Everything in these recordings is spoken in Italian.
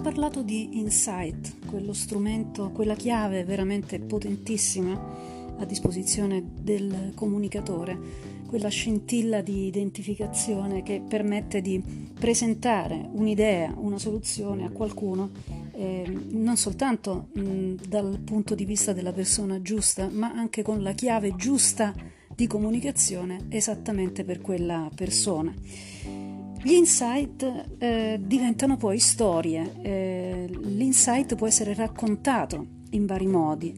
abbiamo parlato di insight, quello strumento, quella chiave veramente potentissima a disposizione del comunicatore, quella scintilla di identificazione che permette di presentare un'idea, una soluzione a qualcuno, eh, non soltanto mh, dal punto di vista della persona giusta, ma anche con la chiave giusta di comunicazione esattamente per quella persona. Gli insight eh, diventano poi storie, eh, l'insight può essere raccontato in vari modi.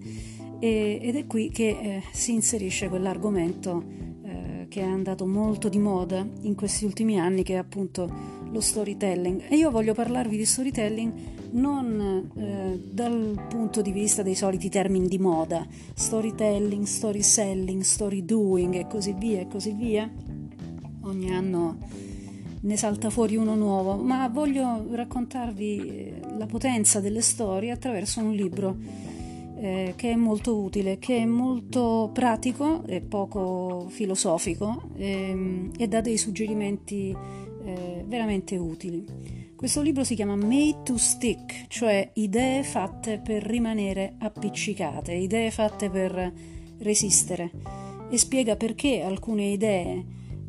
E, ed è qui che eh, si inserisce quell'argomento eh, che è andato molto di moda in questi ultimi anni che è appunto lo storytelling. E io voglio parlarvi di storytelling non eh, dal punto di vista dei soliti termini di moda, storytelling, story selling, story doing e così via e così via. Ogni anno ne salta fuori uno nuovo, ma voglio raccontarvi eh, la potenza delle storie attraverso un libro eh, che è molto utile, che è molto pratico e poco filosofico eh, e dà dei suggerimenti eh, veramente utili. Questo libro si chiama Made to Stick, cioè idee fatte per rimanere appiccicate, idee fatte per resistere e spiega perché alcune idee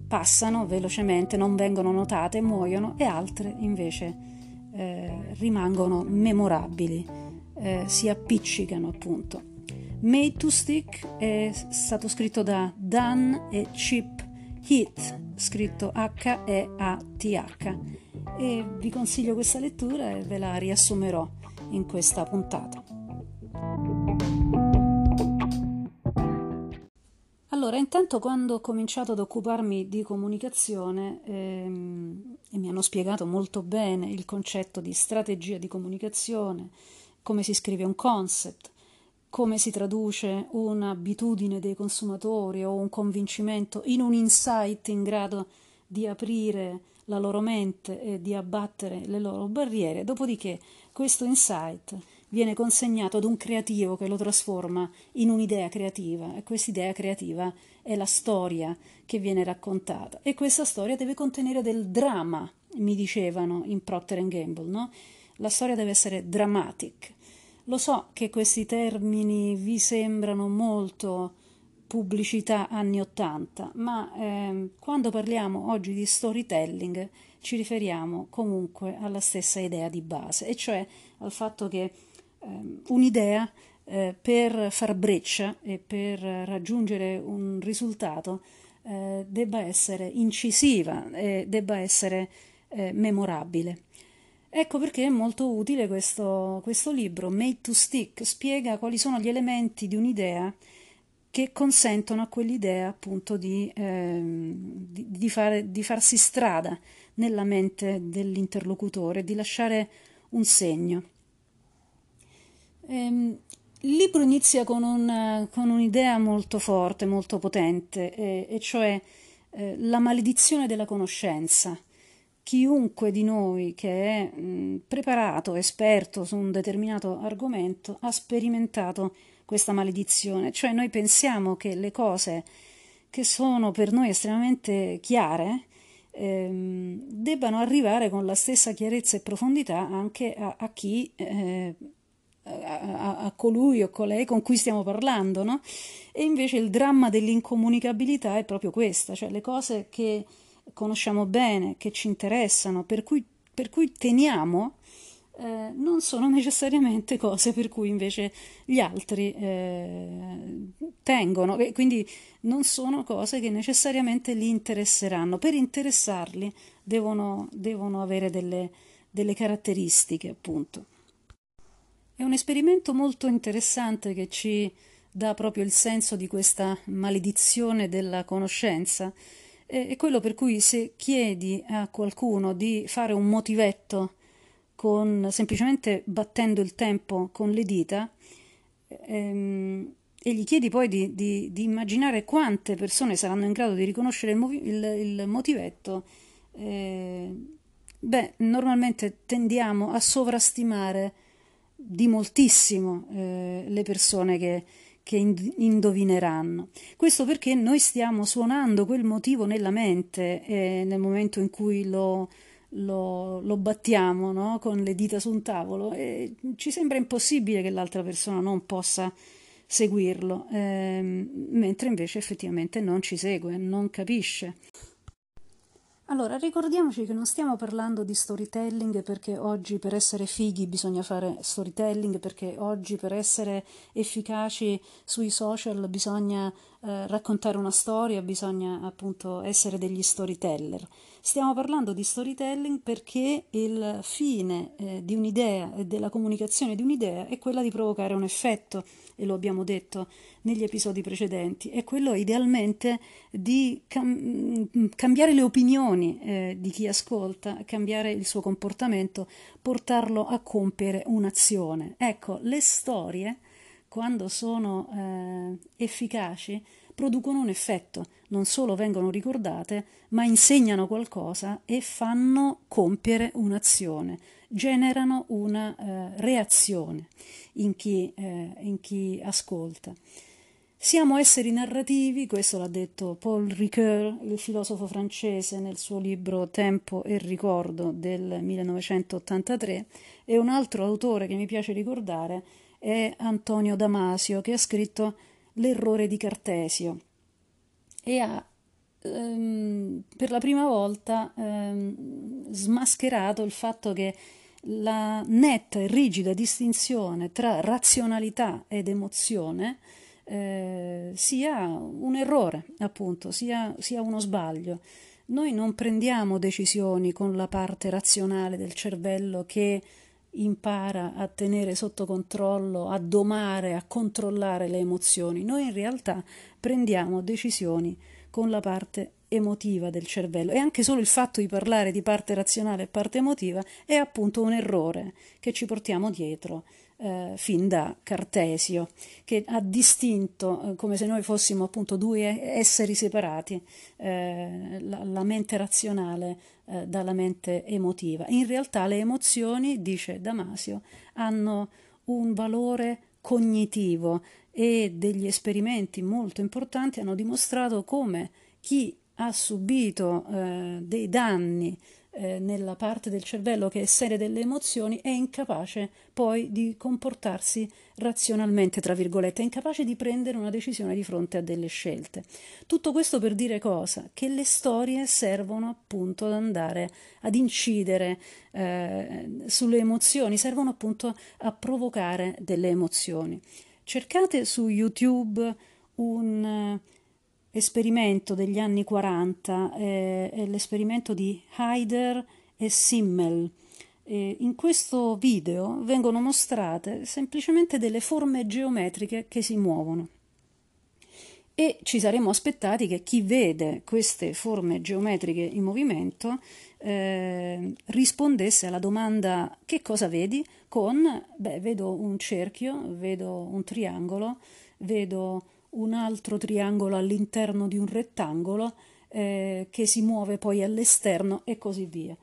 passano velocemente, non vengono notate, muoiono e altre invece eh, rimangono memorabili, eh, si appiccicano appunto. Made to Stick è stato scritto da Dan e Chip Heath, scritto H-E-A-T-H, e vi consiglio questa lettura e ve la riassumerò in questa puntata. Allora, intanto quando ho cominciato ad occuparmi di comunicazione ehm, e mi hanno spiegato molto bene il concetto di strategia di comunicazione, come si scrive un concept, come si traduce un'abitudine dei consumatori o un convincimento in un insight in grado di aprire la loro mente e di abbattere le loro barriere, dopodiché questo insight viene consegnato ad un creativo che lo trasforma in un'idea creativa e questa idea creativa è la storia che viene raccontata e questa storia deve contenere del dramma, mi dicevano in Procter Gamble, no? La storia deve essere dramatic. Lo so che questi termini vi sembrano molto pubblicità anni Ottanta, ma eh, quando parliamo oggi di storytelling ci riferiamo comunque alla stessa idea di base, e cioè al fatto che Ehm, un'idea eh, per far breccia e per raggiungere un risultato eh, debba essere incisiva e debba essere eh, memorabile. Ecco perché è molto utile questo, questo libro, Made to Stick, spiega quali sono gli elementi di un'idea che consentono a quell'idea appunto di, ehm, di, di, fare, di farsi strada nella mente dell'interlocutore, di lasciare un segno. Ehm, il libro inizia con, un, con, un'idea molto forte, molto potente, e, e cioè eh, la maledizione della conoscenza. Chiunque di noi che è mh, preparato, esperto su un determinato argomento, ha sperimentato questa maledizione, cioè noi pensiamo che le cose che sono per noi estremamente chiare ehm, debbano arrivare con la stessa chiarezza e profondità anche a, a chi eh, a, a, colui o colei con cui stiamo parlando, no? E invece il dramma dell'incomunicabilità è proprio questa, cioè le cose che conosciamo bene, che ci interessano, per cui, per cui teniamo, eh, non sono necessariamente cose per cui invece gli altri eh, tengono, e quindi non sono cose che necessariamente li interesseranno. Per interessarli devono, devono avere delle, delle caratteristiche, appunto. È un esperimento molto interessante che ci dà proprio il senso di questa maledizione della conoscenza. È quello per cui se chiedi a qualcuno di fare un motivetto con, semplicemente battendo il tempo con le dita ehm, e gli chiedi poi di, di, di, immaginare quante persone saranno in grado di riconoscere il, movi- il, il motivetto, eh, beh, normalmente tendiamo a sovrastimare di moltissimo eh, le persone che, che indovineranno. Questo perché noi stiamo suonando quel motivo nella mente eh, nel momento in cui lo, lo, lo battiamo no? con le dita su un tavolo e ci sembra impossibile che l'altra persona non possa seguirlo, ehm, mentre invece effettivamente non ci segue, non capisce. Allora, ricordiamoci che non stiamo parlando di storytelling perché oggi per essere fighi bisogna fare storytelling, perché oggi per essere efficaci sui social bisogna eh, raccontare una storia, bisogna appunto essere degli storyteller. Stiamo parlando di storytelling perché il fine eh, di un'idea e della comunicazione di un'idea è quella di provocare un effetto, e lo abbiamo detto negli episodi precedenti, è quello idealmente di cam- mm, cambiare le opinioni eh, di chi ascolta, cambiare il suo comportamento, portarlo a compiere un'azione. Ecco, le storie, quando sono eh, efficaci, producono un effetto, non solo vengono ricordate, ma insegnano qualcosa e fanno compiere un'azione, generano una eh, reazione in chi, eh, in chi ascolta. Siamo esseri narrativi, questo l'ha detto Paul Ricoeur, il filosofo francese, nel suo libro Tempo e ricordo del 1983, e un altro autore che mi piace ricordare è Antonio Damasio, che ha scritto L'errore di Cartesio e ha ehm, per la prima volta ehm, smascherato il fatto che la netta e rigida distinzione tra razionalità ed emozione eh, sia un errore, appunto, sia, sia uno sbaglio. Noi non prendiamo decisioni con la parte razionale del cervello che impara a tenere sotto controllo, a domare, a controllare le emozioni. Noi in realtà prendiamo decisioni con la parte emotiva del cervello e anche solo il fatto di parlare di parte razionale e parte emotiva è appunto un errore che ci portiamo dietro eh, fin da Cartesio, che ha distinto, eh, come se noi fossimo appunto due esseri separati, eh, la, la, mente razionale eh, dalla mente emotiva. In realtà le emozioni, dice Damasio, hanno un valore cognitivo e degli esperimenti molto importanti hanno dimostrato come chi ha subito eh, dei danni eh, nella parte del cervello che è serie delle emozioni è incapace poi di comportarsi razionalmente, tra virgolette, è incapace di prendere una decisione di fronte a delle scelte. Tutto questo per dire cosa? Che le storie servono appunto ad andare ad incidere eh, sulle emozioni, servono appunto a provocare delle emozioni. Cercate su YouTube un esperimento degli anni 40, eh, è l'esperimento di Haider e Simmel. Eh, in questo video vengono mostrate semplicemente delle forme geometriche che si muovono e ci saremmo aspettati che chi vede queste forme geometriche in movimento eh, rispondesse alla domanda che cosa vedi con beh vedo un cerchio, vedo un triangolo, vedo un altro triangolo all'interno di un rettangolo eh, che si muove poi all'esterno e così via.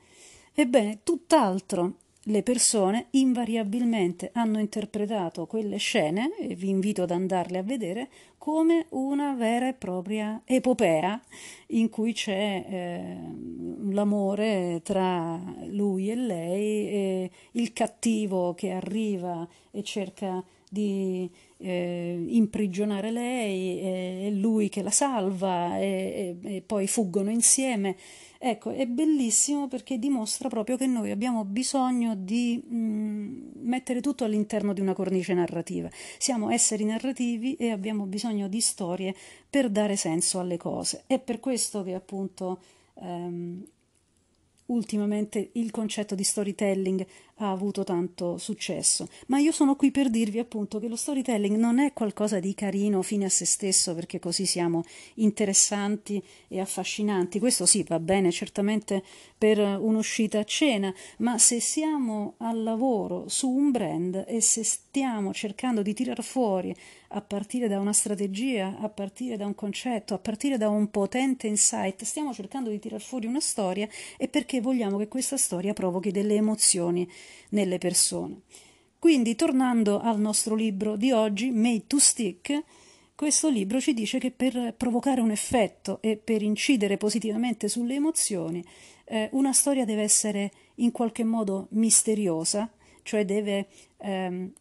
Ebbene, tutt'altro le persone invariabilmente hanno interpretato quelle scene, e vi invito ad andarle a vedere, come una vera e propria epopea in cui c'è eh, l'amore tra lui e lei, e il cattivo che arriva e cerca di eh, imprigionare lei, è lui che la salva e, e, e poi fuggono insieme. Ecco, è bellissimo perché dimostra proprio che noi abbiamo bisogno di mh, mm, mettere tutto all'interno di una cornice narrativa. Siamo esseri narrativi e abbiamo bisogno di storie per dare senso alle cose. È per questo che appunto ehm, ultimamente il concetto di storytelling ha avuto tanto successo, ma io sono qui per dirvi appunto che lo storytelling non è qualcosa di carino fine a se stesso perché così siamo interessanti e affascinanti. Questo sì, va bene certamente per un'uscita a cena, ma se siamo al lavoro su un brand e se stiamo cercando di tirar fuori a partire da una strategia, a partire da un concetto, a partire da un potente insight, stiamo cercando di tirar fuori una storia e perché vogliamo che questa storia provochi delle emozioni nelle persone. Quindi, tornando al nostro libro di oggi, Made to Stick, questo libro ci dice che per provocare un effetto e per incidere positivamente sulle emozioni, eh, una storia deve essere in qualche modo misteriosa, cioè deve ehm,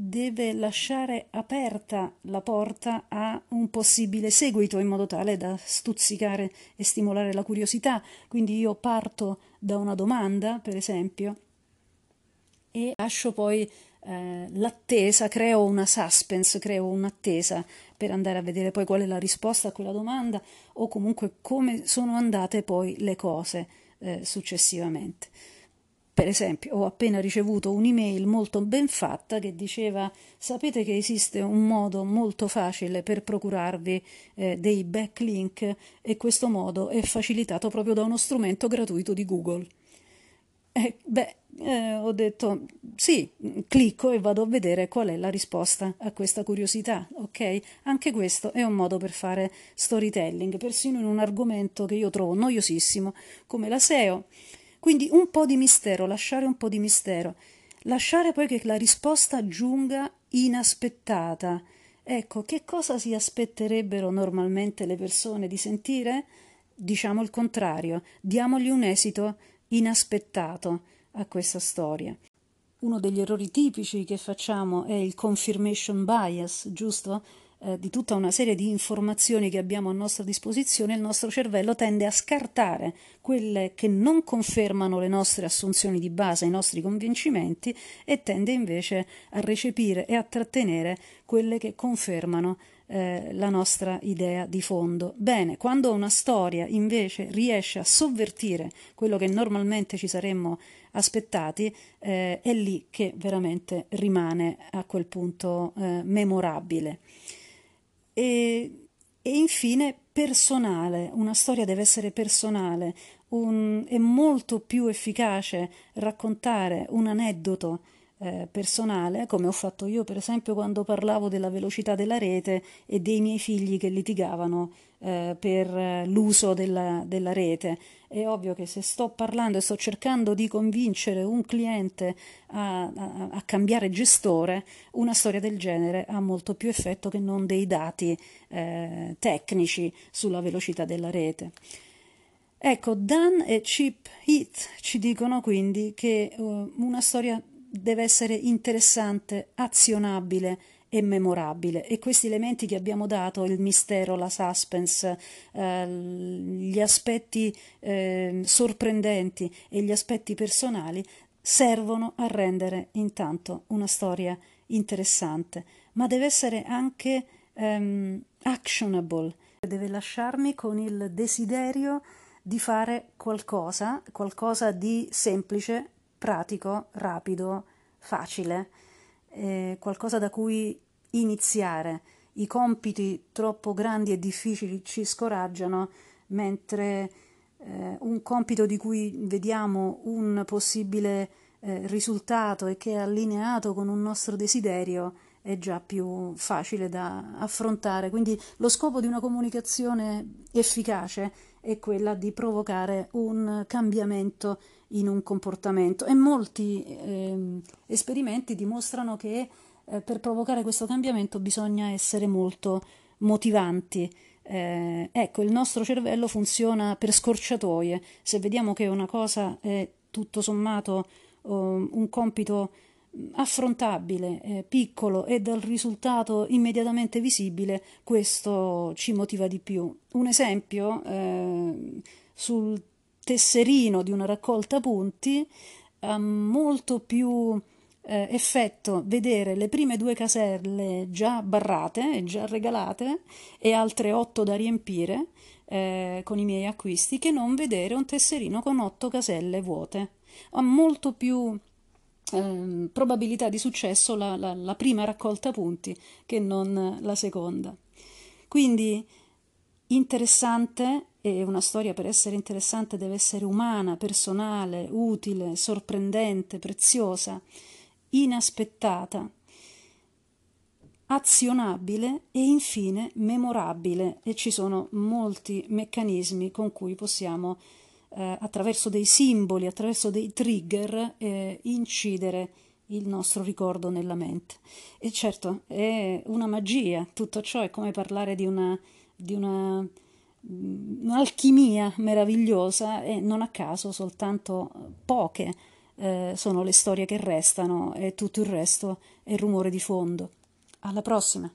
deve lasciare aperta la porta a un possibile seguito in modo tale da stuzzicare e stimolare la curiosità. Quindi io parto da una domanda, per esempio, e lascio poi eh, l'attesa, creo una suspense, creo un'attesa per andare a vedere poi qual è la risposta a quella domanda o comunque come sono andate poi le cose eh, successivamente. Per esempio, ho appena ricevuto un'email molto ben fatta che diceva: Sapete che esiste un modo molto facile per procurarvi eh, dei backlink e questo modo è facilitato proprio da uno strumento gratuito di Google. Eh, beh, eh, ho detto sì, clicco e vado a vedere qual è la risposta a questa curiosità, ok? Anche questo è un modo per fare storytelling, persino in un argomento che io trovo noiosissimo come la SEO. Quindi un po' di mistero, lasciare un po' di mistero, lasciare poi che la risposta giunga inaspettata. Ecco, che cosa si aspetterebbero normalmente le persone di sentire? Diciamo il contrario, diamogli un esito inaspettato a questa storia. Uno degli errori tipici che facciamo è il confirmation bias, giusto? Eh, di tutta una serie di informazioni che abbiamo a nostra disposizione, il nostro cervello tende a scartare quelle che non confermano le nostre assunzioni di base, i nostri convincimenti, e tende invece a recepire e a trattenere quelle che confermano eh, la nostra idea di fondo. Bene, quando una storia invece riesce a sovvertire quello che normalmente ci saremmo aspettati, eh, è lì che veramente rimane a quel punto eh, memorabile. E, e infine personale, una storia deve essere personale, un, è molto più efficace raccontare un aneddoto eh, personale, come ho fatto io per esempio quando parlavo della velocità della rete e dei miei figli che litigavano eh, per eh, l'uso della, della, rete. È ovvio che se sto parlando e sto cercando di convincere un cliente a, a, a cambiare gestore, una storia del genere ha molto più effetto che non dei dati eh, tecnici sulla velocità della rete. Ecco, Dan e Chip Heath ci dicono quindi che uh, una storia deve essere interessante, azionabile e memorabile. E questi elementi che abbiamo dato, il mistero, la suspense, eh, gli aspetti eh, sorprendenti e gli aspetti personali servono a rendere intanto una storia interessante, ma deve essere anche um, actionable, deve lasciarmi con il desiderio di fare qualcosa, qualcosa di semplice, pratico, rapido, facile, eh, qualcosa da cui iniziare. I compiti troppo grandi e difficili ci scoraggiano, mentre eh, un compito di cui vediamo un possibile eh, risultato e che è allineato con un nostro desiderio è già più facile da affrontare. Quindi lo scopo di una comunicazione efficace è quella di provocare un cambiamento in un comportamento e molti eh, esperimenti dimostrano che eh, per provocare questo cambiamento bisogna essere molto motivanti. Eh, ecco, il nostro cervello funziona per scorciatoie. Se vediamo che una cosa è tutto sommato um, un compito affrontabile, eh, piccolo e dal risultato immediatamente visibile, questo ci motiva di più. Un esempio eh, sul tesserino di una raccolta punti ha molto più eh, effetto vedere le prime due caselle già barrate, già regalate e altre otto da riempire eh, con i miei acquisti che non vedere un tesserino con otto caselle vuote. Ha molto più eh, probabilità di successo la, la, la prima raccolta punti che non la seconda. Quindi interessante e una storia per essere interessante deve essere umana, personale, utile, sorprendente, preziosa, inaspettata, azionabile e infine memorabile e ci sono molti meccanismi con cui possiamo eh, attraverso dei simboli, attraverso dei trigger eh, incidere il nostro ricordo nella mente. E certo, è una magia, tutto ciò è come parlare di una, di una un'alchimia meravigliosa e non a caso soltanto poche eh, sono le storie che restano e tutto il resto è rumore di fondo. Alla prossima!